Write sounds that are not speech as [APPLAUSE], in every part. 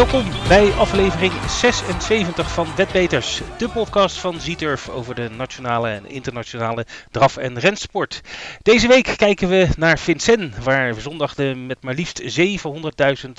Welkom bij aflevering 76 van Wetbeters, de podcast van Zieturf over de nationale en internationale draf- en rensport. Deze week kijken we naar Vincennes, waar zondag de met maar liefst 700.000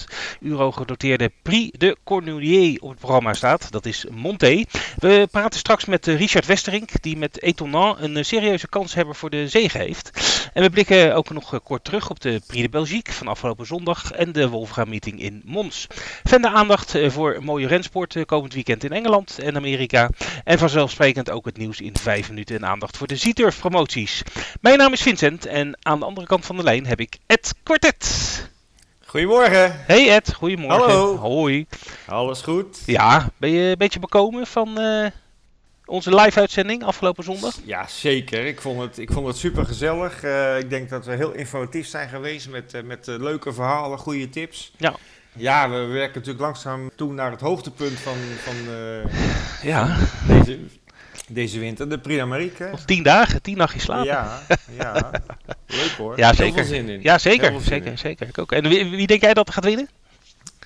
euro genoteerde Prix de Cornulier op het programma staat. Dat is Monté. We praten straks met Richard Westerink, die met Etonnant een serieuze kans hebben voor de zege heeft. En we blikken ook nog kort terug op de Prix de Belgique van afgelopen zondag en de Wolfga meeting in Mons. Verder aandacht voor mooie rensport komend weekend in Engeland en Amerika. En vanzelfsprekend ook het nieuws in 5 minuten en aandacht voor de Zieturf promoties. Mijn naam is Vincent en aan de andere kant van de lijn heb ik Ed Quartet. Goedemorgen. Hey Ed, goedemorgen. Hallo. Hoi. Alles goed? Ja, ben je een beetje bekomen van uh, onze live-uitzending afgelopen zondag? Ja, zeker. Ik vond het, ik vond het super gezellig. Uh, ik denk dat we heel informatief zijn geweest met, uh, met leuke verhalen, goede tips. Ja. Ja, we werken natuurlijk langzaam toe naar het hoogtepunt van, van ja. deze, deze winter, de Prix d'Amérique. Nog tien dagen, tien nachtjes slapen. Ja, ja. [LAUGHS] Leuk hoor. Ja, zeker. Heel veel zin in. Ja, zeker. Zeker, in. zeker. Ik ook. En wie, wie denk jij dat er gaat winnen?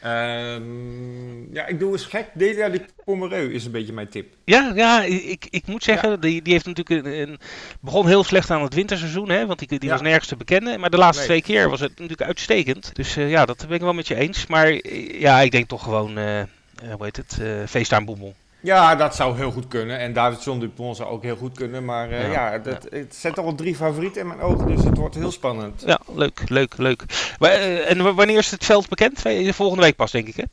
Ehm, ja, ik doe eens gek. Delia de Pomereu is een beetje mijn tip. Ja, ja ik, ik moet zeggen, die, die heeft natuurlijk een, een, begon heel slecht aan het winterseizoen, hè, want die, die Ja. was nergens te bekennen. Maar de laatste Nee. twee keer was het natuurlijk uitstekend. Dus eh, ja, dat ben ik wel met je eens. Maar eh, ja, ik denk toch gewoon, eh, hoe heet het, eh feest Boemel. Ja, dat zou heel goed kunnen. En Davidson Dupont zou ook heel goed kunnen. Maar eh, Ja. ja, dat, het zijn toch wel drie favorieten in mijn ogen. Dus het wordt heel spannend. Ja, leuk, leuk, leuk. Maar, eh, en wanneer is het veld bekend? Volgende week pas, denk ik, hè?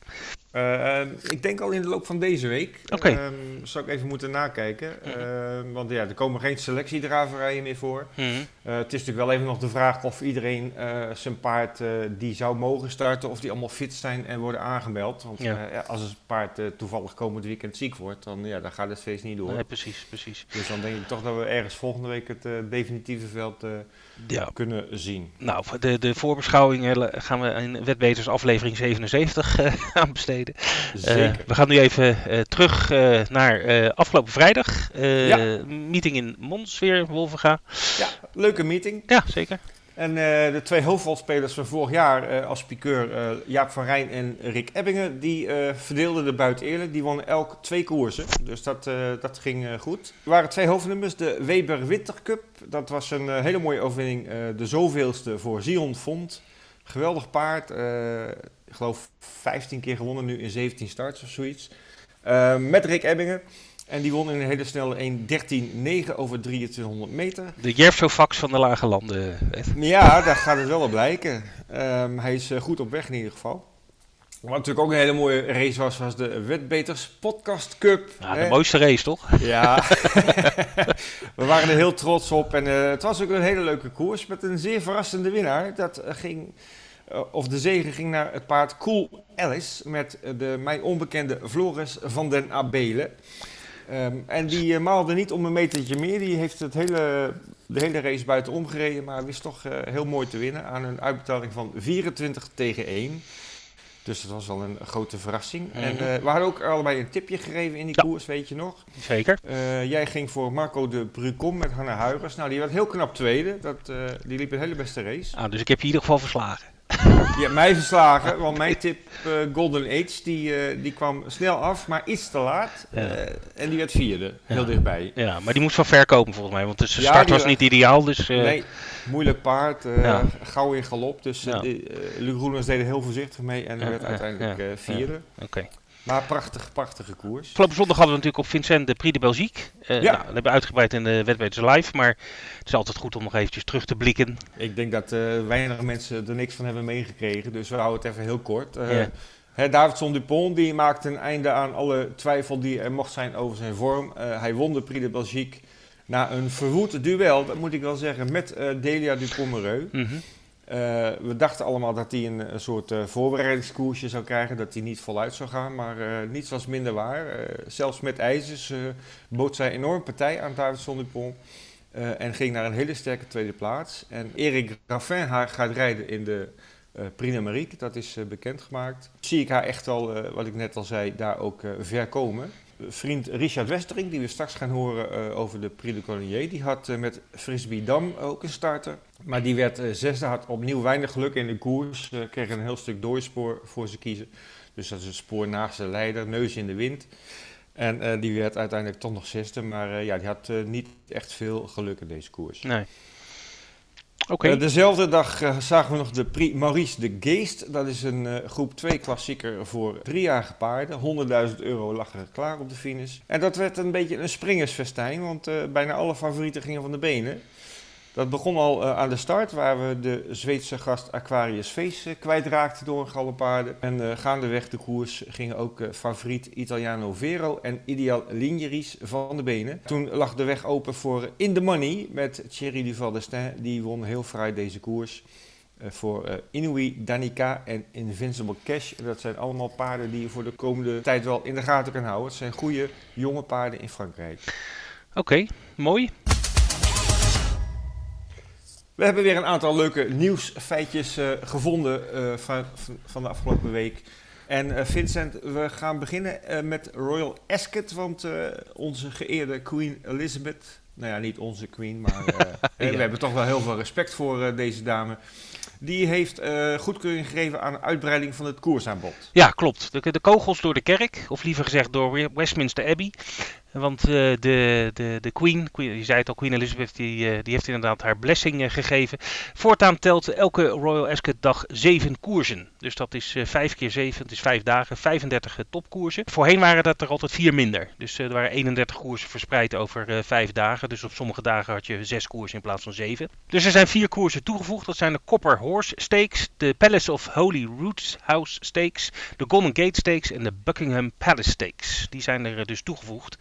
Eh, ik denk al in de loop van deze week. Oké. Ehm, zou ik even moeten nakijken. Mhm. Ehm, want ja, er komen geen selectiedraverijen meer voor. Mhm. Eh, het is natuurlijk wel even nog de vraag of iedereen eh, zijn paard die zou mogen starten, of die allemaal fit zijn en worden aangemeld. Want Ja. ja, als het paard toevallig komend weekend ziek wordt, dan, ja, dan gaat het feest niet door. Nee, precies, precies. Dus dan denk ik toch dat we ergens volgende week het definitieve veld Ja, kunnen zien. Nou, de, de voorbeschouwing gaan we in Wetbeters aflevering 77 eh, [LAUGHS] aan besteden. Eh, Zeker. we gaan nu even eh, terug eh, naar eh, afgelopen vrijdag. Eh, Ja. Meeting in Mons weer, Wolvenga. ja, leuke meeting. Ja, zeker. En eh, de twee hoofdvalspelers van vorig jaar eh, als piqueur, eh, Jaap van Rijn en Rick Ebbingen, die eh, verdeelden de buit eerlijk. Die wonnen elk twee koersen, dus dat, eh, dat ging eh, goed. Er waren twee hoofdnummers, de Weber Winter Cup. Dat was een eh, hele mooie overwinning, eh, de zoveelste voor Zion Font. Geweldig paard, eh, ik geloof 15 keer gewonnen nu in 17 starts of zoiets. Eh, met Rick Ebbingen. En die won in een hele snelle 1.13.9 over 2300 meter. De Jerfso-fax van de Lage Landen. Ja, daar gaat het wel op lijken. Ehm, hij is eh, goed op weg in ieder geval. Wat natuurlijk ook een hele mooie race was, was de Wetbeters Podcast Cup. Ja, de mooiste race, toch? Ja, [LAUGHS] we waren er heel trots op. En eh, het was ook een hele leuke koers met een zeer verrassende winnaar. Dat eh, ging, eh, of de zege ging naar het paard Cool Alice met de mij onbekende Floris van den Abelen. Ehm, en die maalde niet om een metertje meer. Die heeft het hele, de hele race buitenom gereden, maar wist toch heel mooi te winnen aan een uitbetaling van 24 tegen 1. Dus dat was wel een grote verrassing. En Mhm. eh, we hadden ook allebei een tipje gegeven in die Ja. koers, weet je nog. Zeker. Eh, jij ging voor Marco de Brucom met Hanna Huigers. Nou, die werd heel knap tweede. Dat, eh, die liep een hele beste race. Ah, dus ik heb je in ieder geval verslagen. [LAUGHS] Je hebt mij verslagen, want mijn tip eh, Golden Age, die, eh, die kwam snel af, maar iets te laat. Ja. Eh, en die werd vierde, heel Ja. dichtbij. Ja, maar die moest van ver komen volgens mij, want de start was wa- niet ideaal. Dus, Nee, moeilijk paard, gauw in galop. Dus eh, Luc Roelens deed er heel voorzichtig mee en werd uiteindelijk vierde. Oké. Maar prachtig, prachtige koers. Afgelopen zondag hadden we natuurlijk op Vincent de Prix de Belgique. Eh, Ja. nou, dat hebben we uitgebreid in de Wetbeters Live, maar het is altijd goed om nog eventjes terug te blikken. Ik denk dat eh, weinig mensen er niks van hebben meegekregen, dus we houden het even heel kort. Eh, Ja. hè, Davidson Dupont die maakte een einde aan alle twijfel die er mocht zijn over zijn vorm. Hij won de Prix de Belgique na een verwoed duel, dat moet ik wel zeggen, met Delia Dupont-Mereu. Mhm. Eh, we dachten allemaal dat hij een, soort eh, voorbereidingskoersje zou krijgen, dat hij niet voluit zou gaan, maar eh, niets was minder waar. Zelfs met ijzers bood zij enorm partij aan Davidson Dupont. en ging naar een hele sterke tweede plaats. En Erik Raffin haar gaat rijden in de Prix Marique, dat is bekendgemaakt. Zie ik haar echt al, wat ik net al zei, daar ook ver komen. Vriend Richard Westering, die we straks gaan horen eh, over de Prix de Collier, die had eh, met Frisbee Dam ook een starter. Maar die werd eh, zesde, had opnieuw weinig geluk in de koers, kreeg een heel stuk doorspoor voor ze kiezen. Dus dat is een spoor naast de leider, neus in de wind. En die werd uiteindelijk toch nog zesde, maar ja, die had niet echt veel geluk in deze koers. Nee. Okay. dezelfde dag zagen we nog de Prix Maurice de Geest. Dat is een groep 2 klassieker voor driejarige paarden. 100.000 euro lag er klaar op de finish. En dat werd een beetje een springersfestijn, want bijna alle favorieten gingen van de benen. Dat begon al uh, aan de start, waar we de Zweedse gast Aquarius Feest uh, kwijtraakten door een galopade. En uh, gaandeweg de koers gingen ook favoriet Italiano Vero en Ideal Ligneris van de benen. Toen lag de weg open voor In The Money met Thierry Duval d'Estaing. Die won heel vrij deze koers. voor Inouï, Danica en Invincible Cash. Dat zijn allemaal paarden die je voor de komende tijd wel in de gaten kan houden. Het zijn goede jonge paarden in Frankrijk. Oké, mooi. We hebben weer een aantal leuke nieuwsfeitjes uh, gevonden uh, van, van de afgelopen week. En uh, Vincent, we gaan beginnen met Royal Ascot, want onze geëerde Queen Elizabeth, nou ja, niet onze Queen, maar [LAUGHS] ja. we hebben toch wel heel veel respect voor deze dame. Die heeft goedkeuring gegeven aan uitbreiding van het koersaanbod. Ja, klopt. De, de, kogels door de kerk, of liever gezegd door Westminster Abbey, want uh, de, de, de Queen, Queen, je zei het al, Queen Elizabeth, die, uh, die heeft inderdaad haar blessing uh, gegeven. Voortaan telt elke Royal Ascot dag zeven koersen. Dus dat is vijf keer zeven, het is vijf dagen, 35 topkoersen. Voorheen waren dat er altijd vier minder. Dus er waren 31 koersen verspreid over vijf dagen. Dus op sommige dagen had je zes koersen in plaats van zeven. Dus er zijn vier koersen toegevoegd. Dat zijn de Copper Horse Stakes, de Palace of Holy Roots House Stakes, de Golden Gate Stakes en de Buckingham Palace Stakes. Die zijn er dus toegevoegd.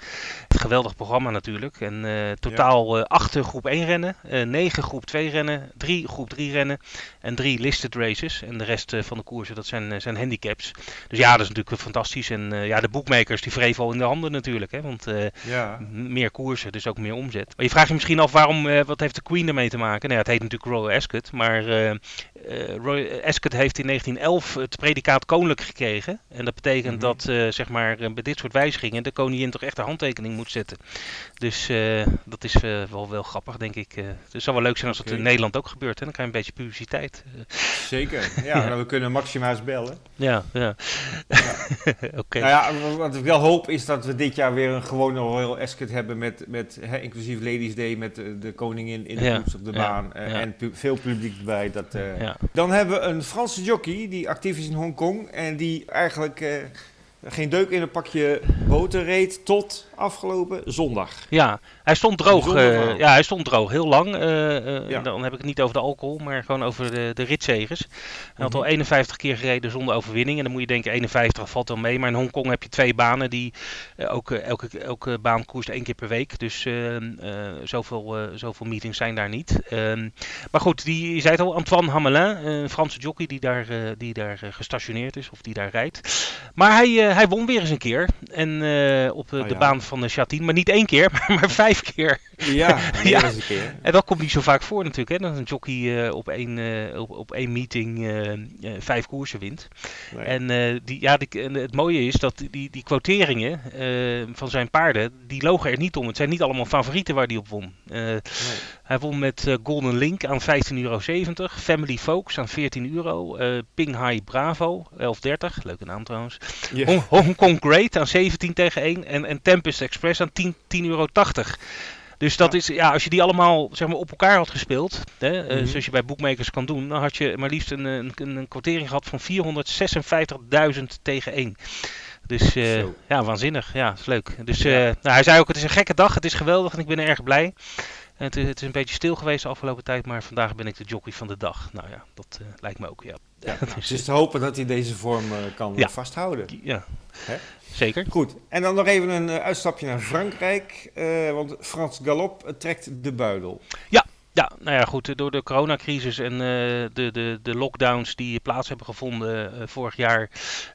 Geweldig programma natuurlijk. En uh, totaal uh, acht groep 1 rennen, uh, negen groep 2 rennen, drie groep 3 rennen en drie listed races. En de rest van de koersen, dat zijn, zijn handicaps. Dus ja, dat is natuurlijk fantastisch. En ja, de boekmakers die wreven al in de handen natuurlijk. Hè, want ja. meer koersen, dus ook meer omzet. Maar je vraagt je misschien af waarom, wat heeft de Queen ermee te maken? Nou ja, het heet natuurlijk Royal Ascot. Maar Royal Ascot heeft in 1911 het predicaat koninklijk gekregen. En dat betekent mm -hmm. dat zeg maar, bij dit soort wijzigingen de koningin toch echt de hand handtekening moet zetten. Dus uh, dat is uh, wel, wel grappig, denk ik. Uh, het zou wel leuk zijn als het in Nederland ook gebeurt. Hè? Dan krijg je een beetje publiciteit. Zeker. [LAUGHS] Ja, nou, we kunnen Maxima's bellen. Ja, ja. ja. [LAUGHS] Oké. Nou ja, wat ik wel hoop is dat we dit jaar weer een gewone Royal Ascot hebben met, met hè, inclusief Ladies Day met de, de koningin in de ja. op de baan ja. en pu veel publiek erbij. Dat, Dan hebben we een Franse jockey die actief is in Hongkong en die eigenlijk geen deuk in een pakje boter reed tot afgelopen zondag. Ja, hij stond droog. Uh, ja, hij stond droog heel lang. Uh, ja. Dan heb ik het niet over de alcohol, maar gewoon over de, de ritzegers. Hij had al 51 mhm. keer gereden zonder overwinning. En dan moet je denken, 51 valt wel mee. Maar in Hongkong heb je twee banen die ook elke, elke baan koerst één keer per week. Dus zoveel, zoveel meetings zijn daar niet. Ehm, maar goed, die, je zei het al, Antoine Hamelin, een Franse jockey die daar, die daar gestationeerd is of die daar rijdt. Maar hij, hij won weer eens een keer. En op oh, de baan van de Chatine. Maar niet één keer, maar, [LAUGHS] maar vijf keer. Ja, [LAUGHS] ja. Een keer. En dat komt niet zo vaak voor natuurlijk. Hè, dat een jockey uh, op, één, uh, op, op één meeting uh, vijf koersen wint. Nee. En, die, ja, die, en het mooie is dat die, die quoteringen van zijn paarden, die logen er niet om. Het zijn niet allemaal favorieten waar hij op won. Nee. Hij won met Golden Link aan 15,70 euro. Family Folks aan 14 euro. Ping High Bravo 11,30. Leuke naam trouwens. Yeah. Hong Kong Great aan 17 tegen 1. En, en Tempest Express aan 10,80 10 euro. Dus dat is, ja, als je die allemaal zeg maar, op elkaar had gespeeld, hè, mm -hmm. zoals je bij boekmakers kan doen, dan had je maar liefst een, een, een quotering gehad van 456.000 tegen 1. Dus uh, ja, waanzinnig. Ja, is leuk. Dus uh, nou, hij zei ook, het is een gekke dag, het is geweldig en ik ben erg blij. Het, het, is een beetje stil geweest de afgelopen tijd, maar vandaag ben ik de jockey van de dag. Nou ja, dat uh, lijkt me ook, ja. ja [LAUGHS] dus, het is te hopen dat hij deze vorm kan ja. vasthouden. Ja. Hè? Zeker. Goed. En dan nog even een uh, uitstapje naar Frankrijk. Want Frans Galop trekt de buidel. Ja, ja, nou ja, goed. Door de coronacrisis en uh, de, de, de lockdowns die plaats hebben gevonden uh, vorig jaar,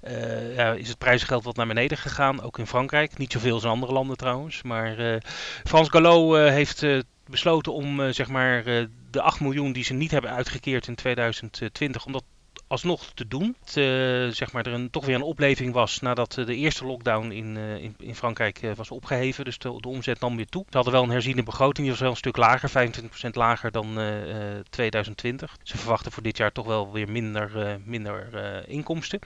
uh, ja, is het prijzengeld wat naar beneden gegaan. Ook in Frankrijk. Niet zoveel als in andere landen trouwens. Maar Frans Galop heeft besloten om zeg maar de 8 miljoen die ze niet hebben uitgekeerd in 2020, om dat alsnog te doen. Eh, zeg maar er een, toch weer een opleving was nadat eh, de eerste lockdown in, eh, in, in Frankrijk eh, was opgeheven. Dus de, de omzet nam weer toe. Ze hadden wel een herziene begroting, die was wel een stuk lager, 25% lager dan eh, eh, 2020. Ze verwachten voor dit jaar toch wel weer minder, eh, minder eh, inkomsten.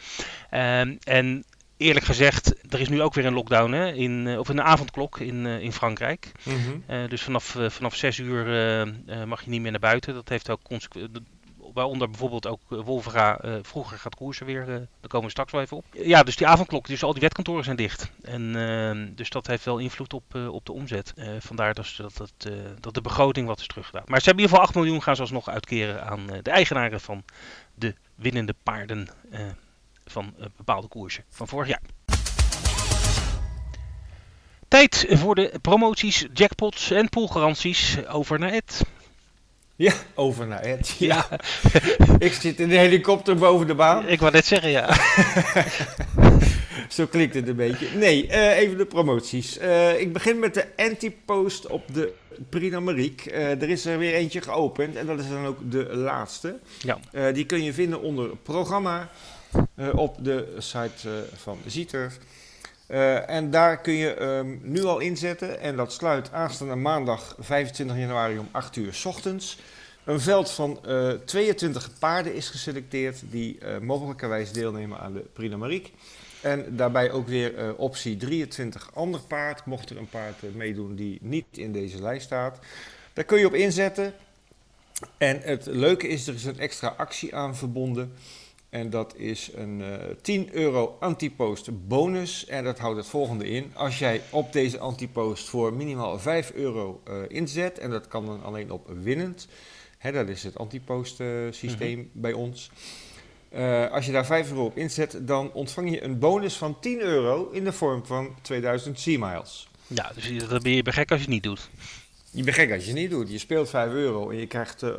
Ehm, en eerlijk gezegd, er is nu ook weer een lockdown, hè, in, eh, of een avondklok in, eh, in Frankrijk. Mhm. Eh, dus vanaf, vanaf 6 uur mag je niet meer naar buiten. Dat heeft ook consequenties. Waaronder bijvoorbeeld ook Wolvera vroeger gaat koersen weer. daar komen we straks wel even op. Ja, dus die avondklok, dus al die wetkantoren zijn dicht. En, eh, dus dat heeft wel invloed op, op de omzet. Vandaar dus dat, dat, dat de begroting wat is teruggedaan. Maar ze hebben in ieder geval 8 miljoen gaan ze alsnog uitkeren aan de eigenaren van de winnende paarden van eh, bepaalde koersen van vorig jaar. Tijd voor de promoties, jackpots en poolgaranties. Over naar Ed. Ja, over naar Ed. Ja. [LAUGHS] ik zit in de helikopter boven de baan. Ik wou net zeggen, ja. [LAUGHS] Zo klinkt het een beetje. Nee, eh, even de promoties. Eh, ik begin met de anti-post op de Prix d'Amérique. Eh, er is er weer eentje geopend en dat is dan ook de laatste. Ja. Die kun je vinden onder programma op de site eh, van Zieturf. Eh, en daar kun je ehm, nu al inzetten. En dat sluit aanstaande maandag 25 januari om 8 uur 's ochtends. Een veld van eh, 22 paarden is geselecteerd die eh, mogelijkerwijs deelnemen aan de Prix. En daarbij ook weer eh, optie 23 ander paard, mocht er een paard eh, meedoen die niet in deze lijst staat. Daar kun je op inzetten. En het leuke is, er is een extra actie aan verbonden. En dat is een eh 10 euro antipost bonus. En dat houdt het volgende in. Als jij op deze antipost voor minimaal 5 euro eh, inzet, en dat kan dan alleen op winnend. Hè, dat is het antipost eh, systeem bij ons. Eh, als je daar 5 euro op inzet, dan ontvang je een bonus van 10 euro in de vorm van 2000 C-miles. Ja, dus dan ben je gek als je het niet doet. Je bent gek als je het niet doet. Je speelt 5 euro en je krijgt, eh, eh,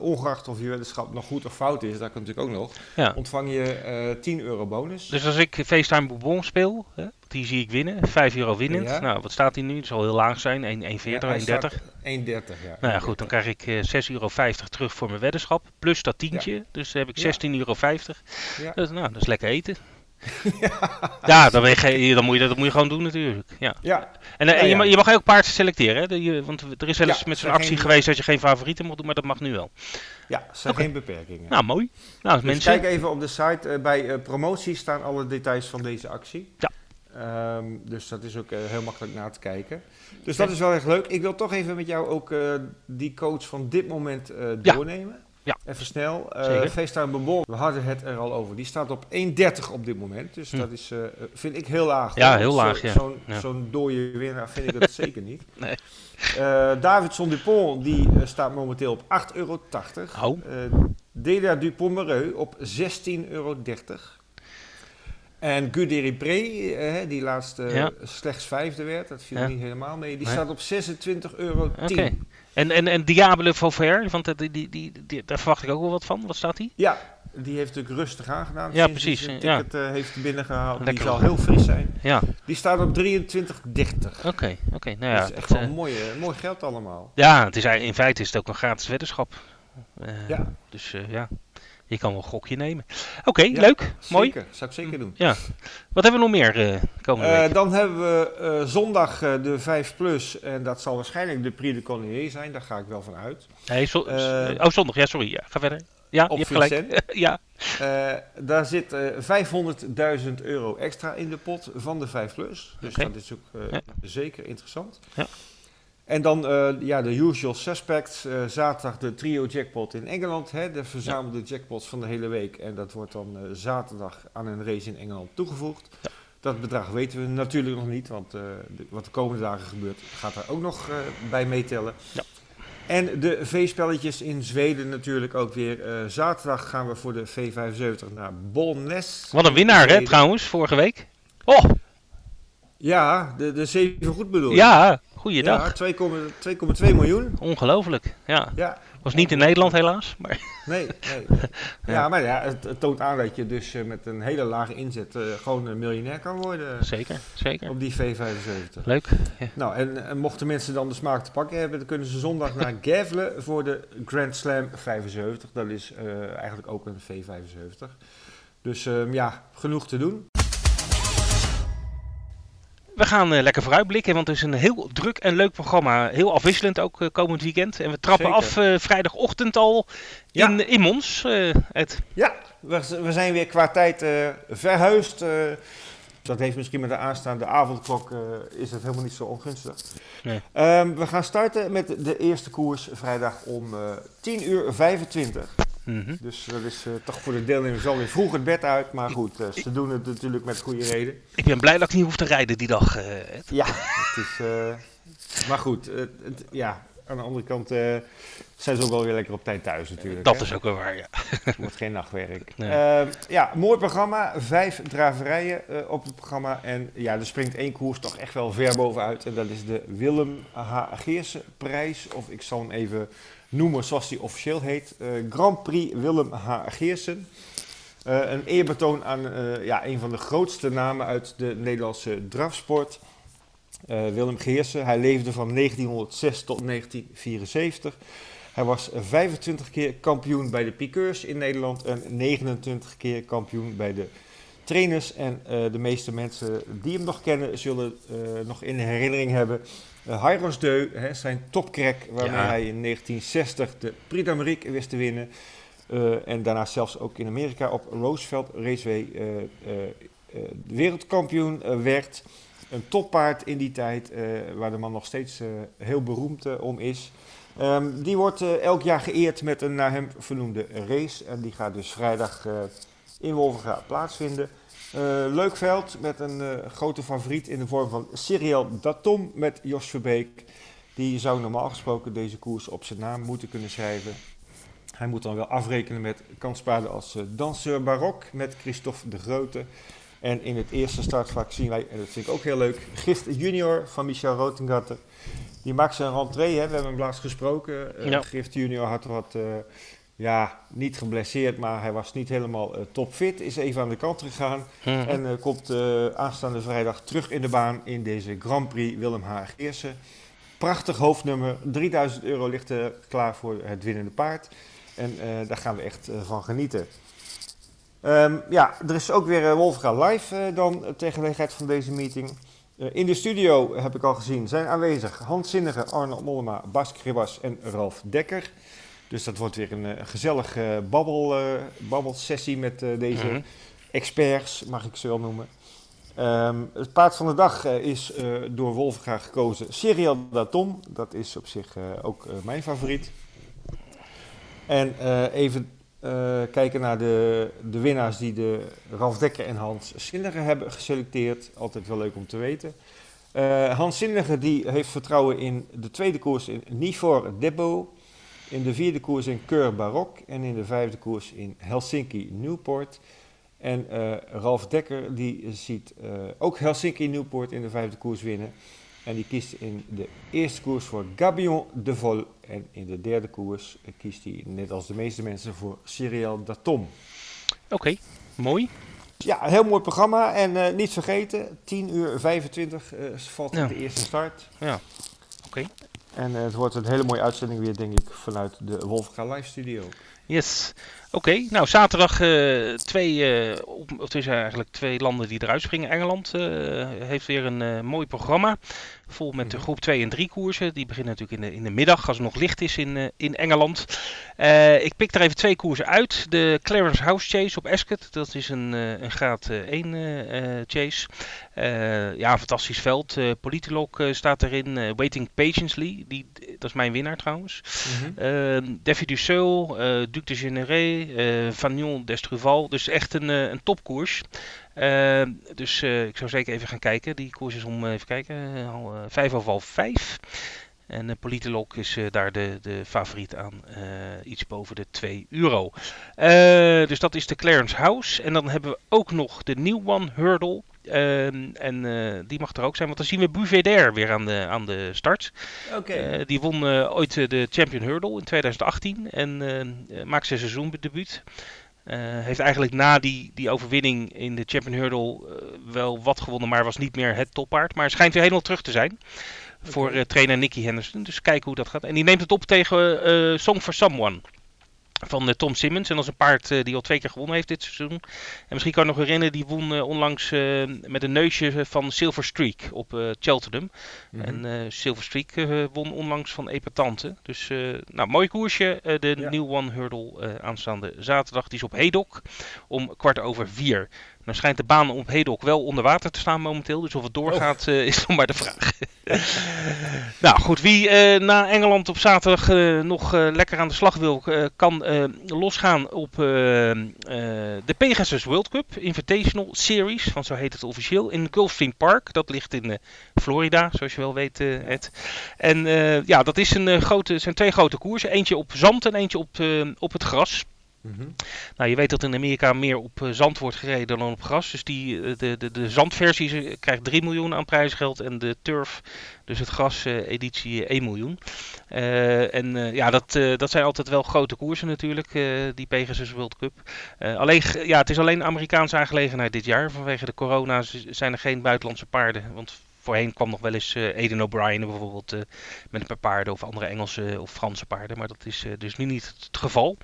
ongeacht of je weddenschap nog goed of fout is, dat kan natuurlijk ook nog, Ja. ontvang je eh 10 euro bonus. Dus als ik FaceTime Bourbon speel, hè, die zie ik winnen, 5 euro winnend. Ja. Nou, wat staat die nu? Dat zal heel laag zijn, 1 1,40, Ja, 1,30. hij staat 1,30 ja. Nou ja, goed, dan krijg ik eh 6,50 euro terug voor mijn weddenschap. Plus dat tientje, dus heb ik Ja. 16,50 euro. Ja. Dus, nou, dat is lekker eten. [LAUGHS] ja, dan, je dan, moet je, dat moet je gewoon doen natuurlijk. Ja. Ja, En, eh, en je, mag, je mag ook paard selecteren, hè? Je- want er is wel eens met zo'n actie geen- geweest dat je geen favorieten mocht doen, maar dat mag nu wel. ja, er zijn geen beperkingen. Nou, mooi. Nou, dus mensen. kijk even op de site. eh, bij eh, promotie staan alle details van deze actie. Ja. Ehm, dus dat is ook heel makkelijk na te kijken. Dus dat is wel echt leuk. Ik wil toch even met jou ook die coach van dit moment doornemen. Ja. Even snel. Eh Zeker. FaceTime Bourbon, we hadden het er al over. Die staat op 1,30 op dit moment. Dus Hm. dat is, eh, vind ik heel laag. Ja, heel Zo- laag, ja. Zo'n Ja. zo'n dode winnaar vind ik dat [LAUGHS] zeker niet. Nee. Eh, Davidson Dupont die eh, staat momenteel op 8,80 euro. Oh. Eh, Deda Dupont-Mereu op 16,30 euro. En Guderipré, eh, die laatste Ja. slechts vijfde werd, dat viel Ja. niet helemaal mee, die Nee. staat op 26,10 euro. Oké. En, en, en Diabele Vauvert, want die, die, die, die- daar verwacht ik ook wel wat van. Wat staat die? Ja, die heeft natuurlijk rustig aangedaan. Ja, precies, ja. zijn ticket eh, heeft binnengehaald. Lekker. Die zal heel fris zijn. Ja, Die staat op 23,30. oké. oké. Nou ja, dat is echt wel eh, mooi, eh, mooi geld allemaal. ja het is, eigenlijk- in feite is het ook een gratis weddenschap. Ja. Dus ja, je kan wel een gokje nemen. Oké, Ja, leuk. Mooi. Zeker, zou ik zeker doen. Ja. Wat hebben we nog meer eh komende Eh, week? dan hebben we eh, zondag de 5 plus. En dat zal waarschijnlijk de Prix de Collier zijn. Daar ga ik wel van uit. Nee, zo- oh, zondag. Ja, sorry. Ja, ga verder. Ja, op je hebt gelijk. [LAUGHS] Ja, daar zit eh 500.000 euro extra in de pot van de 5 plus. Dus dat is ook Ja. zeker interessant. Ja. En dan eh, ja, de usual suspects. eh, zaterdag de trio jackpot in Engeland. Hè, de verzamelde jackpots van de hele week. En dat wordt dan eh, zaterdag aan een race in Engeland toegevoegd. Ja. Dat bedrag weten we natuurlijk nog niet. Want de- wat de komende dagen gebeurt gaat daar ook nog bij meetellen. Ja. En de V-spelletjes in Zweden natuurlijk ook weer. Zaterdag gaan we voor de V75 naar Bolnes. wat een winnaar hè, trouwens, vorige week. Oh, Ja, de, de zeven goed bedoel je? ja. Goeiedag. Ja, 2,2 miljoen. Ongelooflijk, ja. Ja. Was niet in Nederland helaas, maar... Nee, nee. [LAUGHS] Ja, maar ja, het, het toont aan dat je dus eh, met een hele lage inzet eh, gewoon een miljonair kan worden Zeker, zeker. op die V75. Leuk. Ja. Nou, en, en mochten mensen dan de smaak te pakken hebben, dan kunnen ze zondag naar [LAUGHS] Gavle voor de Grand Slam 75. Dat is eh, eigenlijk ook een V75. Dus ehm, ja, genoeg te doen. We gaan eh, lekker vooruitblikken, want het is een heel druk en leuk programma. Heel afwisselend ook eh, komend weekend. En we trappen Zeker. af eh, vrijdagochtend al Ja. in, in Mons. Ed. Ja, we, we zijn weer qua tijd verhuisd. dat heeft misschien met de aanstaande avondklok is het helemaal niet zo ongunstig. Nee. Ehm, we gaan starten met de eerste koers vrijdag om eh 10 uur 25. Mhm. Dus dat is eh, toch voor de deelnemers alweer vroeg het bed uit. Maar goed, eh, ze doen het natuurlijk met goede reden. Ik ben blij dat ik niet hoef te rijden die dag, eh, Ed. Ja, het is. maar goed, het- ja, aan de andere kant zijn ze ook wel weer lekker op tijd thuis natuurlijk. Dat hè. is ook wel waar, ja. Het wordt geen nachtwerk. Nee. Ehm, ja, mooi programma. Vijf draverijen op het programma. En ja, er springt één koers toch echt wel ver bovenuit. En dat is de Willem H. Geersen prijs. Of ik zal hem even noemen zoals die officieel heet. Eh, Grand Prix Willem H. Geersen. Eh, een eerbetoon aan eh, ja, een van de grootste namen uit de Nederlandse drafsport. Willem Geersen. Hij leefde van 1906 tot 1974. Hij was 25 keer kampioen bij de piqueurs in Nederland en 29 keer kampioen bij de trainers. En de meeste mensen die hem nog kennen zullen nog in herinnering hebben. Uh, Hyros Deu, hè, zijn topcrack waarmee Ja. hij in 1960 de Prix d'Amérique wist te winnen. Eh, en daarna zelfs ook in Amerika op Roosevelt Raceway eh, eh, eh, wereldkampioen eh, werd. Een toppaard in die tijd, eh, waar de man nog steeds eh, heel beroemd eh, om is. Ehm, die wordt eh, elk jaar geëerd met een naar hem vernoemde race. En die gaat dus vrijdag eh, in Wolvenga plaatsvinden. Eh, leuk veld met een eh, grote favoriet in de vorm van Cyril Datom met Jos Verbeek. Die zou normaal gesproken deze koers op zijn naam moeten kunnen schrijven. Hij moet dan wel afrekenen met kanspaarden als eh, Danseur Barok met Christophe de Grote. En in het eerste startvak zien wij, en dat vind ik ook heel leuk, Gift Junior van Michel Rotengatter. Die maakt zijn rentree, hè. we hebben hem laatst gesproken. Ja. Gift Junior had wat, ja, niet geblesseerd, maar hij was niet helemaal eh, topfit. Is even aan de kant gegaan. Mhm. En eh, komt eh, aanstaande vrijdag terug in de baan in deze Grand Prix Willem H. Geersen. Prachtig hoofdnummer. 3000 euro ligt er klaar voor het winnende paard. En daar gaan we echt van genieten. Ehm, ja, er is ook weer uh, Wolfga live dan uh, ter gelegenheid van deze meeting. In de studio heb ik al gezien zijn aanwezig Hans Zinnige, Arno Mollema, Bas Kribas en Ralf Dekker. Dus dat wordt weer een eh, gezellige babbel, eh, babbelsessie met eh, deze Mhm. experts, mag ik ze wel noemen. Ehm, het paard van de dag eh, is eh, door Wolfga gekozen Serial Datom. Dat is op zich eh, ook eh, mijn favoriet. En eh, even eh, kijken naar de, de winnaars die de Ralf Dekker en Hans Zinnige hebben geselecteerd. Altijd wel leuk om te weten. Eh, Hans Zinnige die heeft vertrouwen in de tweede koers in Nifor Debo. In de vierde koers in Keur Barok. En in de vijfde koers in Helsinki Newport. En eh, Ralf Dekker die ziet eh, ook Helsinki Newport in de vijfde koers winnen. En die kiest in de eerste koers voor Gabion de Vol. En in de derde koers eh, kiest hij, net als de meeste mensen, voor Cyril Datom. Oké, mooi. Ja, een heel mooi programma. En niet vergeten, 10 uur 25 eh, valt Ja. de eerste start. Ja, oké. En eh, het wordt een hele mooie uitzending weer, denk ik, vanuit de Wolfga Live Studio. Yes. Oké, nou zaterdag eh, twee, eh, op, of het is eigenlijk twee landen die eruit springen. Engeland eh, heeft weer een mooi programma. Vol met de Mhm. groep 2 en 3 koersen. Die beginnen natuurlijk in de, in de middag als het nog licht is in, in Engeland. Ik pik er even twee koersen uit. De Clarence House Chase op Ascot. Dat is een, een graad 1 eh, eh, chase. Ja, een fantastisch veld. Politolog staat erin. Waiting Patiently. Die, dat is mijn winnaar trouwens. Davy Dussault, eh Duc de Généré, eh Vagnon d'Estruval. Dus echt een, eh, een topkoers. Eh, dus ik zou zeker even gaan kijken. Die koers is om, even kijken, al, vijf over half vijf. En de Politolog is daar de, de favoriet aan iets boven de 2 euro. Dus dat is de Clarence House. En dan hebben we ook nog de New One Hurdle en die mag er ook zijn, want dan zien we Buveder weer aan de, aan de start. Oké. die won ooit de Champion Hurdle in 2018 en maakt zijn seizoendebuut. Uh, heeft eigenlijk na die, die overwinning in de Champion Hurdle wel wat gewonnen, maar was niet meer het toppaard. Maar schijnt weer helemaal terug te zijn voor uh, trainer Nicky Henderson. Dus kijken hoe dat gaat. En die neemt het op tegen Song for Someone van uh, Tom Simmons. En dat is een paard uh, die al twee keer gewonnen heeft dit seizoen. En misschien kan je nog herinneren, die won uh, onlangs met een neusje van Silver Streak op Cheltenham. Mm -hmm. En Silver Streak won onlangs van Epatante. Dus nou, mooi koersje. de ja. New One Hurdle aanstaande zaterdag. Die is op Hedok om kwart over vier. Nou schijnt de baan op Hedok wel onder water te staan momenteel. Dus of het doorgaat oh. uh, is nog maar de vraag. [LAUGHS] nou goed, wie uh, na Engeland op zaterdag uh, nog lekker aan de slag wil, kan losgaan op de Pegasus World Cup Invitational Series. Want zo heet het officieel. In Gulfstream Park. Dat ligt in Florida, zoals je wel weet Ed. En ja, dat is een, grote, zijn twee grote koersen. Eentje op zand en eentje op, op het gras. Mm Nou, je weet dat in Amerika meer op uh, zand wordt gereden dan op gras. Dus die, uh, de, de, de zandversie krijgt 3 miljoen aan prijsgeld en de turf, dus het gras-editie, 1 miljoen. en ja, dat, dat zijn altijd wel grote koersen natuurlijk, die Pegasus World Cup. alleen, ja, het is alleen een Amerikaanse aangelegenheid dit jaar. Vanwege de corona zijn er geen buitenlandse paarden. Want voorheen kwam nog wel eens Eden O'Brien bijvoorbeeld uh, met een paar paarden of andere Engelse of Franse paarden. Maar dat is uh, dus nu niet het geval.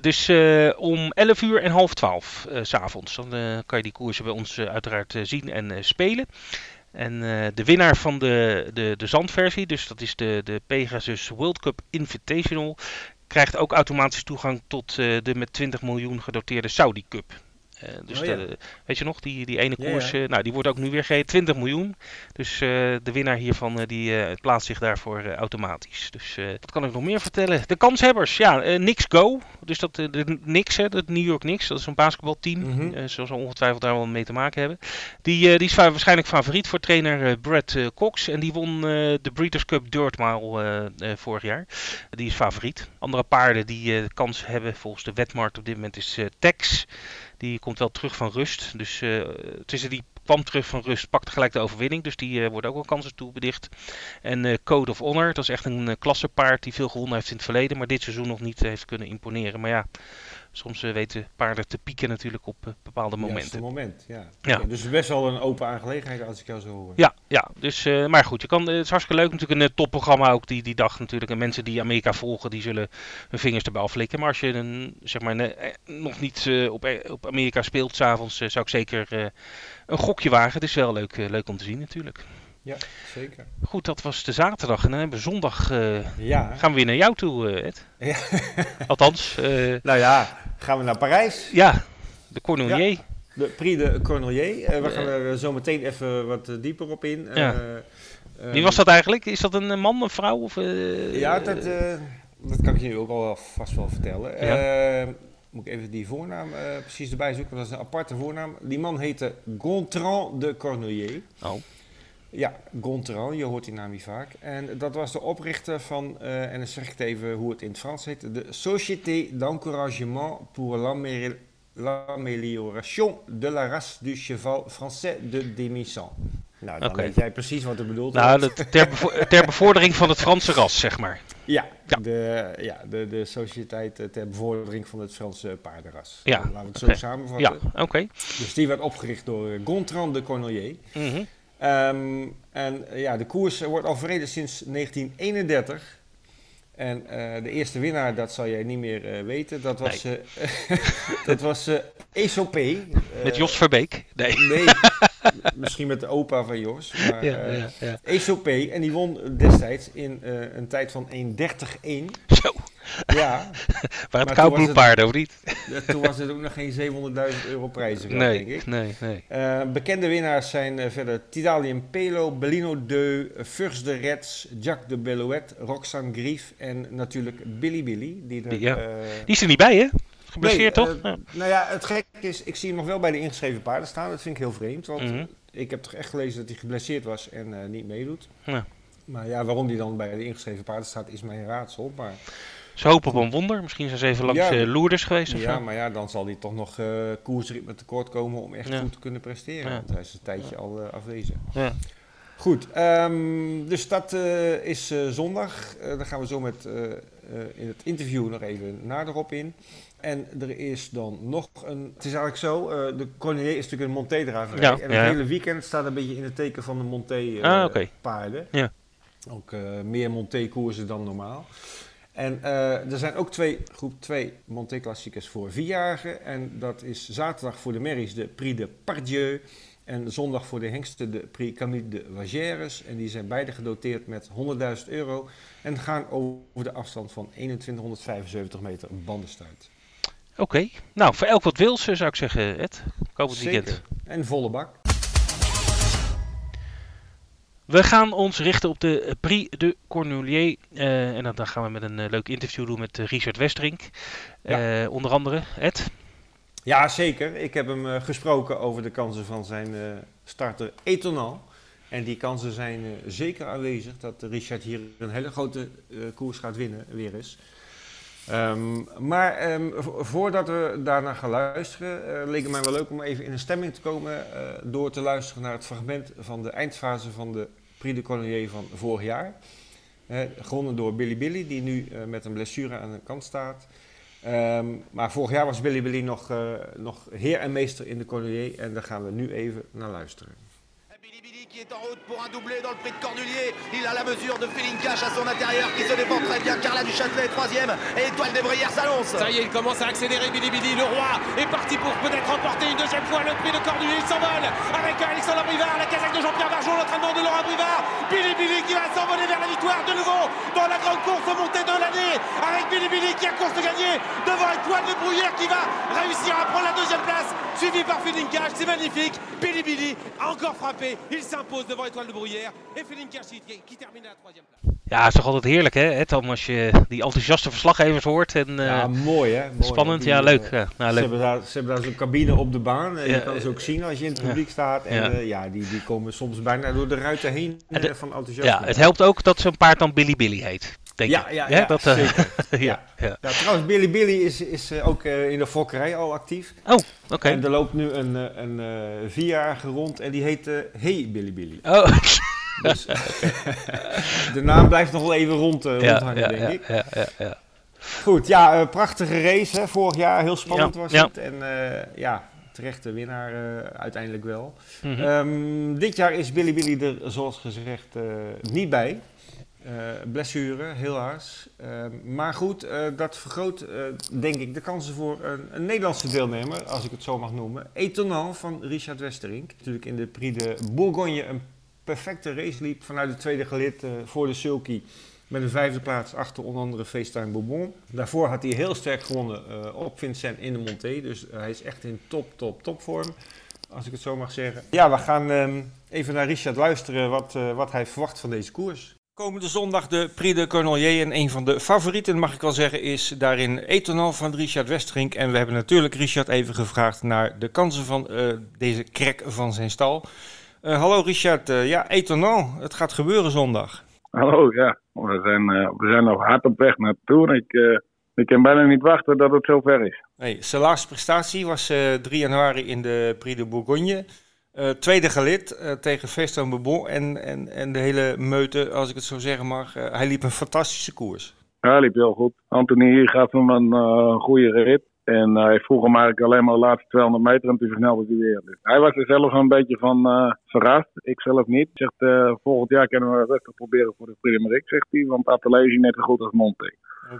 dus om 11 uur en half 12 s s'avonds. Dan kan je die koersen bij ons uiteraard zien en spelen. En de winnaar van de, de, de zandversie, dus dat is de, de Pegasus World Cup Invitational, krijgt ook automatisch toegang tot de met 20 miljoen gedoteerde Saudi Cup. Uh, dus oh, ja. de, weet je nog, die, die ene koers, ja, ja. Uh, nou, die wordt ook nu weer gegeven 20 miljoen. Dus uh, de winnaar hiervan, die plaatst zich daarvoor automatisch. Dus wat kan ik nog meer vertellen? De kanshebbers, ja, Knicks Go. Dus dat, de Knicks, hè, de New York Knicks, dat is een basketbalteam. Mm -hmm. zoals we ongetwijfeld daar wel mee te maken hebben. Die, die is waarschijnlijk favoriet voor trainer Brad Cox. En die won de Breeders' Cup Dirt Mile vorig jaar. Die is favoriet. Andere paarden die kans hebben volgens de wetmarkt op dit moment is Tex. Die komt wel terug van rust. Dus uh, tussen die kwam terug van rust, pakte gelijk de overwinning. Dus die uh, wordt ook wel kansen toebedicht. En uh, Code of Honor, dat is echt een uh, klassepaard die veel gewonnen heeft in het verleden. Maar dit seizoen nog niet heeft kunnen imponeren. Maar ja, soms uh, weten paarden te pieken natuurlijk op uh, bepaalde momenten. Op moment, ja. ja. Okay, dus best wel een open aangelegenheid als ik jou zo hoor. Ja, ja dus, uh, maar goed, je kan, het is hartstikke leuk natuurlijk een topprogramma ook die, die dag natuurlijk. En mensen die Amerika volgen, die zullen hun vingers erbij aflikken. Maar als je een, zeg maar, nog niet op, op Amerika speelt s'avonds, zou ik zeker een gokje wagen. Het is wel leuk, leuk om te zien natuurlijk. Ja, zeker. Goed, dat was de zaterdag. En dan hebben we zondag uh, ja. gaan we weer naar jou toe, uh, Ed. Ja. [LAUGHS] Althans. Uh, nou ja, gaan we naar Parijs. Ja, de Cornelier. Ja, de Prix de Cornelier. we gaan er zo meteen even wat dieper op in. Ja. Wie was dat eigenlijk? Is dat een man, een vrouw? Of, ja, dat, dat kan ik je ook al vast wel vertellen. Ja. moet ik even die voornaam precies erbij zoeken, want dat is een aparte voornaam. Die man heette Gontran de Cornelier. Oh. Ja, Gontran, je hoort die naam niet vaak. En dat was de oprichter van, uh, en dan zeg ik het even hoe het in het Frans heet, de Société d'encouragement pour l'amélioration de la race du cheval français de Demissant. Nou, dan okay. weet jij precies wat er bedoeld nou, ter, bevo ter, bevordering van het Franse ras, zeg maar. Ja, ja. De, ja, de, de sociëteit ter bevordering van het Franse paardenras. Ja. Laten we het okay. zo samenvatten. Ja, oké. Dus die werd opgericht door Gontran de Cornelier. Mm -hmm. Um, en ja, de koers wordt al verreden sinds 1931. En uh, de eerste winnaar, dat zal jij niet meer uh, weten, dat was, nee. uh, [LAUGHS] dat was ESOP. met Jos Verbeek? Nee. nee [LAUGHS] misschien met de opa van Jos. Maar, ja, ja, ja. ESOP, en die won destijds in een tijd van 1.30.1. Zo. Ja. [LAUGHS] maar het koudbloedpaarden, of niet? toen was het ook nog geen 700.000 euro prijzen, nee, denk ik. Nee, nee. Uh, bekende winnaars zijn uh, verder Tidalium Pelo, Bellino Deu, Furs de Reds, Jacques de Bellouet, Roxane Grief en natuurlijk Billy Billy. Die, er, ja. uh, die is er niet bij, hè? Geblesseerd, nee, toch? Ja. Nou ja, het gek is, ik zie hem nog wel bij de ingeschreven paarden staan. Dat vind ik heel vreemd, want mm -hmm. ik heb toch echt gelezen dat hij geblesseerd was en niet meedoet. Ja. Maar ja, waarom hij dan bij de ingeschreven paarden staat, is mijn raadsel. Maar Ze hopen op een wonder. Misschien zijn ze even langs Ja. eh, Loerders geweest of Ja, zo. maar ja, dan zal hij toch nog eh koersritme tekort komen om echt Ja. goed te kunnen presteren. Ja. Want hij is een tijdje al eh, afwezig. Ja. Goed, ehm, dus dat is zondag. Daar gaan we zo met, in het interview nog even nader op in. En er is dan nog een... Het is eigenlijk zo, de Cornier is natuurlijk een Monté-draverij. En het hele weekend staat een beetje in het teken van de Ah. Monté-paarden. Ja. Ook meer Monté-koersen dan normaal. En eh, er zijn ook twee, groep 2 Monté-klassiekers voor vierjarigen. En dat is zaterdag voor de merries de Prix de Pardieu. En zondag voor de hengsten de Prix Camille de Wageres. En die zijn beide gedoteerd met 100.000 euro. En gaan over de afstand van 2175 meter bandenstuit. Oké. Nou, voor elk wat wils eh, zou ik zeggen, Ed. Komend weekend. Zeker. En volle bak. We gaan ons richten op de Prix de Cornulier. eh, en dan, gaan we met een eh, leuk interview doen met eh, Richard Westerink. Onder andere, Ed. Ja, zeker. Ik heb hem gesproken over de kansen van zijn starter Etonal. En die kansen zijn zeker aanwezig dat Richard hier een hele grote koers gaat winnen, weer eens. Ehm, maar ehm, vo- voordat we daarna gaan luisteren, eh, leek het mij wel leuk om even in een stemming te komen eh, door te luisteren naar het fragment van de eindfase van de Prix de Cornulier van vorig jaar. Eh, gewonnen door Billy Billy, die nu eh, met een blessure aan de kant staat. Ehm, maar vorig jaar was Billy Billy nog, nog heer en meester in de Cornulier en daar gaan we nu even naar luisteren. Qui est en route pour un doublé dans le prix de Cornulier. Il a la mesure de Cash à son intérieur qui se défend très bien. Carla du Châtelet troisième et Étoile des Bruyères s'annonce. Ça y est, il commence à accélérer Billy Billy. Le roi est parti pour peut-être remporter une deuxième fois le prix de Cornulier. Il s'envole avec Alexandre Brivard, la casaque de Jean-Pierre Barjon, l'entraînement de Laurent Brivard. Billy Billy qui va s'envoler vers la victoire de nouveau dans la grande course montée de l'année avec Billy Billy qui a course de gagner devant Étoile de Bruyères qui va réussir à prendre la deuxième place suivi par Cash. C'est magnifique. Billy Billy a encore frappé. Il s'impose devant Étoile de Bruyères et Cash qui, termine à la troisième place. Ja, het is toch altijd heerlijk, hè, Ed? Om als je die enthousiaste verslaggevers hoort. En, eh, ja, mooi hè? Mooi, spannend, ja, eh, leuk. Ja, nou, Ze leuk. hebben, daar, ze hebben daar zo'n cabine op de baan. En Ja, je kan ze ook zien als je in het publiek staat. En Ja. ja, ja die, die komen soms bijna door de ruiten heen de- eh, van enthousiasme. Ja, het helpt ook dat zo'n paard dan Billy Billy heet. Denk Ja, ik. ja, ja, dat, eh, zeker. [LAUGHS] ja, trouwens, Billy Billy is, is eh, ook eh, in de fokkerij al actief. Oh, oké. En er loopt nu een, eh, een eh, vierjarige rond en die heet eh, Hey Billy Billy. Oh, [LAUGHS] Dus de naam blijft nog wel even rond, eh, rondhangen, denk ik. ja, ja, ja. Goed, ja, eh, prachtige race hè, vorig jaar. Heel spannend Ja, was ja. het. En eh, ja, terechte winnaar eh, uiteindelijk wel. Mhm. Ehm, dit jaar is Billy Billy er, zoals gezegd, eh, niet bij. Eh, blessure, helaas. Ehm, maar goed, eh, dat vergroot, eh, denk ik, de kansen voor een, een Nederlandse deelnemer, als ik het zo mag noemen. Etonal van Richard Westerink. Natuurlijk in de Prix de Bourgogne een perfecte race liep vanuit de tweede gelid eh, voor de Sulky. Met een vijfde plaats achter onder andere FaceTime Bourbon. Daarvoor had hij heel sterk gewonnen eh, op Vincent in de Monté. Dus eh, hij is echt in top, top, topvorm. Als ik het zo mag zeggen. Ja, we gaan ehm, even naar Richard luisteren wat, eh, wat hij verwacht van deze koers. Komende zondag de Prix de Cornelier. En een van de favorieten, mag ik wel zeggen, is daarin Etonal van Richard Westerink. En we hebben natuurlijk Richard even gevraagd naar de kansen van eh, deze krek van zijn stal. Eh, hallo Richard, Eh, ja, Etonal, het gaat gebeuren zondag. Hallo, ja. We zijn, we zijn nog hard op weg naartoe. en Ik, ik kan bijna niet wachten dat het zover is. Nee, zijn laatste prestatie was eh 3 januari in de Prix de Bourgogne. Eh, tweede gelid eh, tegen Bourbon en, en, en de hele meute, als ik het zo zeggen mag. Eh, hij liep een fantastische koers. Hij liep heel goed. Anthony gaf hem een goede rit. En hij vroeg hem eigenlijk alleen maar de laatste 200 meter en toen versnelde hij weer. Hij was er zelf een beetje van verrast. Ik zelf niet. Zegt, volgend jaar kunnen we rustig proberen voor de Prix zegt hij. Want Atelier is net zo goed als Monte.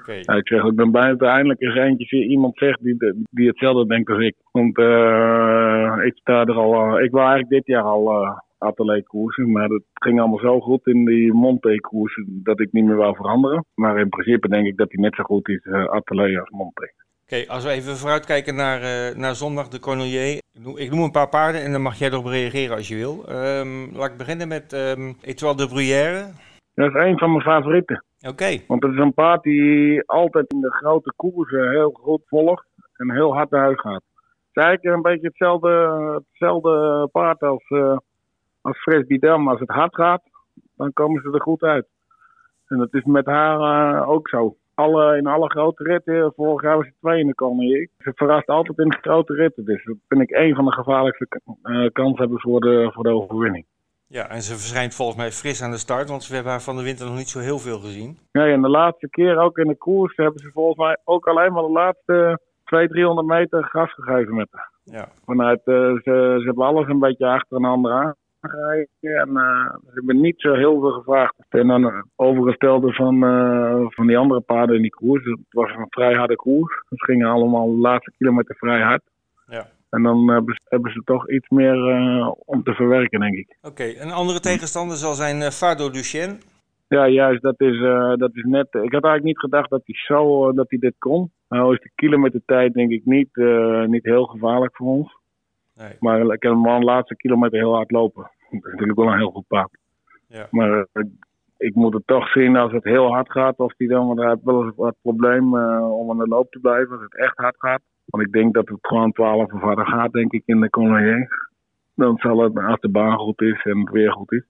Ja, ik zeg, ik ben blij dat er eindelijk eens eentje iemand zegt die, die hetzelfde denkt als ik. Want eh, ik sta er al, eh, ik wou eigenlijk dit jaar al eh atelier koersen, maar het ging allemaal zo goed in die Monte koersen dat ik niet meer wou veranderen. Maar in principe denk ik dat hij net zo goed is eh atelier als Monte. Oké, als we even vooruitkijken naar, eh, naar zondag de Cornelier. Ik noem, ik noem een paar paarden en dan mag jij erop reageren als je wil. Ehm, laat ik beginnen met ehm Etoile de Bruyère. Dat is een van mijn favorieten. Oké, Want het is een paard die altijd in de grote koersen heel goed volgt en heel hard naar huis gaat. Het is eigenlijk een beetje hetzelfde, hetzelfde paard als, eh als Fres Bidam. Als het hard gaat, dan komen ze er goed uit. En dat is met haar eh, ook zo. alle, in alle grote ritten, vorig jaar was in de Cornier. Ze verrast altijd in de grote ritten. Dus dat vind ik een van de gevaarlijkste uh, kanshebbers voor de, voor de overwinning. Ja, en ze verschijnt volgens mij fris aan de start, want we hebben haar van de winter nog niet zo heel veel gezien. Nee, en de laatste keer ook in de koers hebben ze volgens mij ook alleen maar de laatste 200, 300 meter gas gegeven met haar. Ja. Vanuit, uh, ze, ze hebben alles een beetje achter een ander aan rijden. En uh, ze hebben niet zo heel veel gevraagd. En dan overgestelde van, uh, van die andere paarden in die koers. Het was een vrij harde koers. Ze gingen allemaal de laatste kilometer vrij hard. Ja. En dan hebben ze, hebben ze toch iets meer uh, om te verwerken, denk ik. Oké, okay. een andere tegenstander zal zijn uh, Fardo Duchenne. Ja, juist. Dat is, uh, dat is net. Ik had eigenlijk niet gedacht dat hij zo dat hij dit kon. Nou is de kilometertijd denk ik niet, niet heel gevaarlijk voor ons. Nee. Maar ik heb hem wel een laatste kilometer heel hard lopen. Dat is natuurlijk wel een heel goed paard. Ja. Maar ik moet het toch zien als het heel hard gaat. Of hij dan, want hij heeft wel eens wat probleem om aan de loop te blijven. Als het echt hard gaat. Want ik denk dat het gewoon 12 of harder gaat, denk ik, in de Colonier. Dan zal het, als de baan goed is en het weer goed is.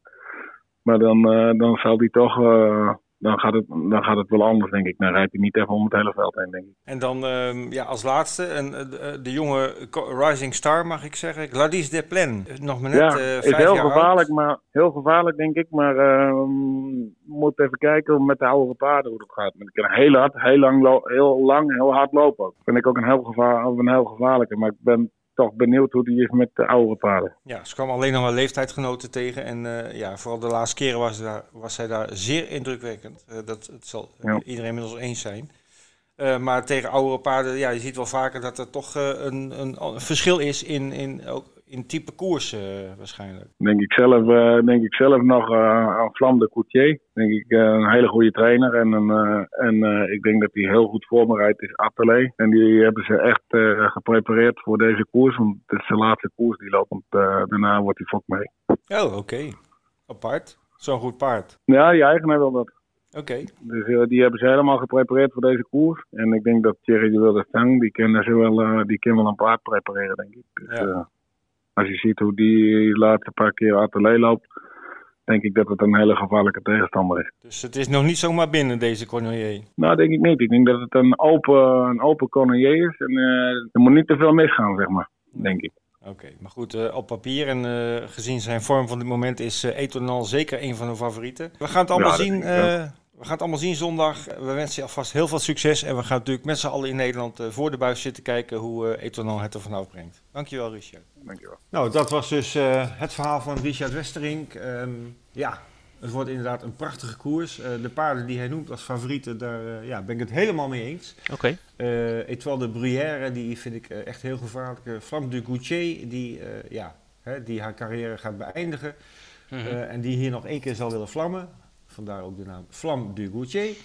Maar dan, uh, dan zal die toch, uh, dan, gaat het, dan gaat het wel anders, denk ik. Dan rijdt hij niet even om het hele veld heen, denk ik. En dan uh, ja, als laatste, en, de, de, jonge Rising Star, mag ik zeggen. Gladys Desplen. Nog maar net ja, is heel gevaarlijk, maar, heel gevaarlijk, denk ik. Maar ehm, moet even kijken met de oudere paarden hoe dat gaat. Ik kan heel hard, heel lang, heel lang, heel hard lopen. Dat vind ik ook een heel, gevaar, een heel gevaarlijke. Maar ik ben toch benieuwd hoe die is met de oudere paarden. Ja, ze kwam alleen nog maar leeftijdsgenoten tegen. En uh, ja, vooral de laatste keren was, daar, was zij daar zeer indrukwekkend. Uh, dat het zal ja. iedereen inmiddels eens zijn. Uh, maar tegen oudere paarden, ja, je ziet wel vaker dat er toch een, een, een, verschil is in, in, ook in type koers uh, waarschijnlijk. Denk ik zelf, uh, denk ik zelf nog uh, aan Flam de Coutier. Denk ik een hele goede trainer. En, een, en ik denk dat hij heel goed voorbereid is, Atelier. En die hebben ze echt geprepareerd voor deze koers. Want het is de laatste koers die loopt. Want daarna wordt hij fok mee. Oh, oké. Okay. Apart. Zo'n goed paard. Ja, die eigenaar wil dat. Oké. Okay. Dus die hebben ze helemaal geprepareerd voor deze koers. En ik denk dat Thierry de Wilde Stang, die kennen ze wel, die kan wel een paard prepareren, denk ik. Dus, ja. Als je ziet hoe die de laatste paar keer atelier loopt, denk ik dat het een hele gevaarlijke tegenstander is. Dus het is nog niet zomaar binnen deze Cornelier? Nou, denk ik niet. Ik denk dat het een open, een open Cornelier is en uh, er moet niet te veel misgaan, zeg maar, denk ik. Oké, maar goed, uh, op papier en uh, gezien zijn vorm van dit moment is Etonal zeker een van de favorieten. We gaan het allemaal ja, zien. We gaan het allemaal zien zondag. We wensen je alvast heel veel succes. En we gaan natuurlijk met z'n allen in Nederland uh, voor de buis zitten kijken hoe uh, Etonal het er vanaf brengt. Dankjewel, Richard. Dankjewel. Nou, dat was dus uh, het verhaal van Richard Westerink. Um, ja, het wordt inderdaad een prachtige koers. de paarden die hij noemt als favorieten, daar ja, ben ik het helemaal mee eens. Oké. Okay. Etoile de Bruyère, die vind ik echt heel gevaarlijk. Flamme du Goutier, die, ja, hè, die haar carrière gaat beëindigen. Mm -hmm. en die hier nog één keer zal willen vlammen. Vandaar ook de naam Flam du Goutier.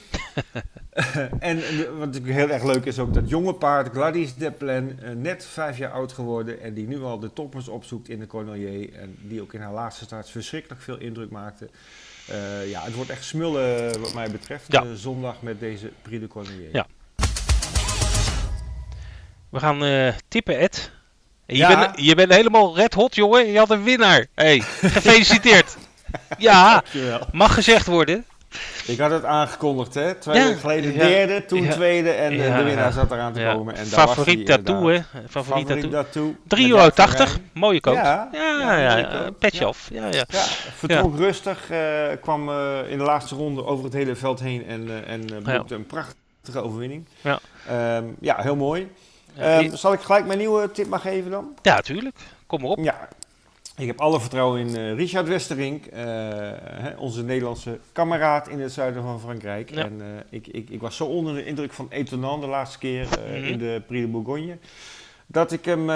[LAUGHS] en wat natuurlijk heel erg leuk is ook dat jonge paard Gladys Deplen, uh, net vijf jaar oud geworden en die nu al de toppers opzoekt in de Cornelier en die ook in haar laatste start verschrikkelijk veel indruk maakte. Uh, ja, het wordt echt smullen wat mij betreft ja. uh, zondag met deze Prix de Cornelier. Ja. We gaan tippen, Ed. Je, ja. bent, je bent helemaal red hot, jongen. Je had een winnaar. Hey, gefeliciteerd. [LAUGHS] [LAUGHS] Ja, mag gezegd worden. Ik had het aangekondigd, hè? Twee weken geleden derde, toen tweede en de winnaar zat eraan te komen. En Favoriet daartoe, hè? Favoriet, daartoe. 3,80 euro, mooie koop. Ja, ja, ja, petje off. Ja, ja. vertrok rustig, uh, kwam uh, in de laatste ronde over het hele veld heen en, en boekte een prachtige overwinning. Ja, um, ja heel mooi. Um, zal ik gelijk mijn nieuwe tip maar geven dan? Ja, tuurlijk. Kom maar op. Ja, ik heb alle vertrouwen in uh, Richard Westerink, uh, hè, onze Nederlandse kameraad in het zuiden van Frankrijk. Ja. En uh, ik, ik, ik, was zo onder de indruk van Etonan de laatste keer mm -hmm. in de Prix de Bourgogne. Dat ik hem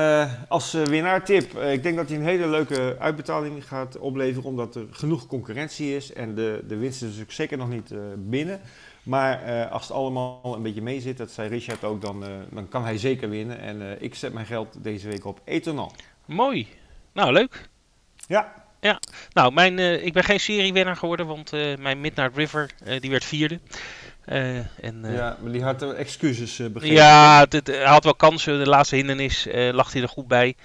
als winnaar tip. ik denk dat hij een hele leuke uitbetaling gaat opleveren, omdat er genoeg concurrentie is. En de, de winst is natuurlijk zeker nog niet binnen. Maar als het allemaal een beetje mee zit, dat zei Richard ook, dan, dan kan hij zeker winnen. En ik zet mijn geld deze week op Etonan. Mooi. Nou, leuk. Ja. Ja, nou, mijn, uh, ik ben geen seriewinnaar geworden, want uh, mijn Midnight River, uh, die werd vierde. en, ja, maar die had excuses begrepen. Ja, het, hij had wel kansen. De laatste hindernis lag hij er goed bij.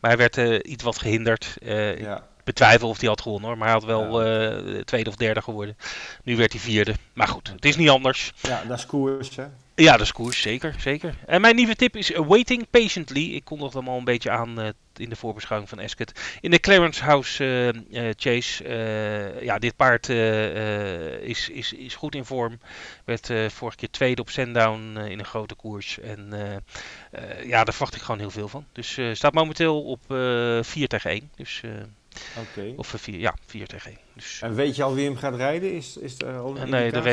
Maar hij werd iets wat gehinderd. ja. betwijfel of hij had gewonnen hoor. Maar hij had wel eh, tweede of derde geworden. Nu werd hij vierde. Maar goed, het is niet anders. Ja, dat is koers, hè? Ja, dat is koers, zeker, zeker. En mijn nieuwe tip is Waiting Patiently. Ik kondigde hem al een beetje aan uh, in de voorbeschouwing van Esket. In de Clarence House uh, Chase. ja, dit paard is, is, is goed in vorm. Werd vorige keer tweede op Sandown in een grote koers. En ja, daar verwacht ik gewoon heel veel van. Dus staat momenteel op 4 tegen 1. Dus... Okay. Of vier, ja, 4 tegen 1. Dus, en weet je al wie hem gaat rijden? Is, is er al een nee, dat uh,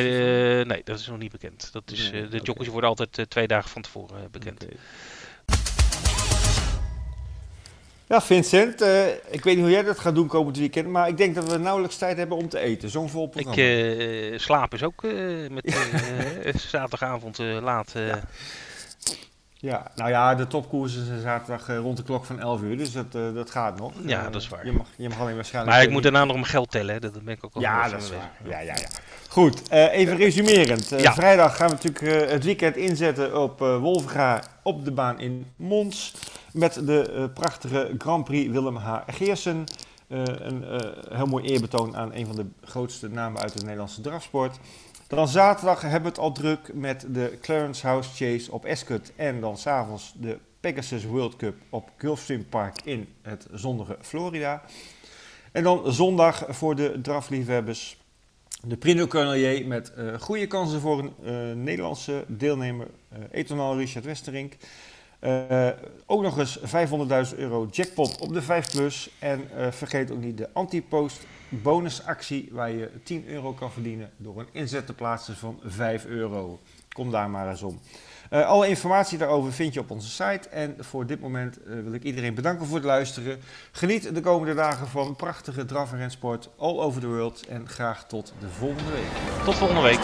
nee, dat is nog niet bekend. Dat is, nee, uh, de okay. jockeys worden altijd uh, twee dagen van tevoren bekend. Okay. Ja, Vincent, ik weet niet hoe jij dat gaat doen komend weekend, maar ik denk dat we nauwelijks tijd hebben om te eten. Zo'n vol programma. Ik slaap is ook met [LAUGHS] zaterdagavond laat. Ja. Ja, nou ja, de topkoersen zijn zaterdag uh, rond de klok van 11 uur, dus dat, uh, dat gaat nog. Ja, dat is waar. Je mag, je mag alleen waarschijnlijk... Maar ik moet daarna nog mijn geld tellen, hè. dat ben ik ook al Ja, dat is waar. Ja, ja, ja. Goed, uh, even resumerend. Ja. Vrijdag gaan we natuurlijk het weekend inzetten op Wolfga op de baan in Mons. Met de prachtige Grand Prix Willem H. Geersen. een heel mooi eerbetoon aan een van de grootste namen uit de Nederlandse drafsport. Dan zaterdag hebben we het al druk met de Clarence House Chase op Ascot. En dan s'avonds de Pegasus World Cup op Gulfstream Park in het zonnige Florida. En dan zondag voor de drafliefhebbers de Prino Cornelier met uh, goede kansen voor een uh, Nederlandse deelnemer, uh, Etonal Richard Westerink. Eh, ook nog eens 500.000 euro jackpot op de 5 Plus. En eh, vergeet ook niet de anti-post bonusactie waar je 10 euro kan verdienen door een inzet te plaatsen van 5 euro. Kom daar maar eens om. Eh, alle informatie daarover vind je op onze site. En voor dit moment wil ik iedereen bedanken voor het luisteren. Geniet de komende dagen van prachtige draf en rensport all over the world. En graag tot de volgende week. Tot volgende week.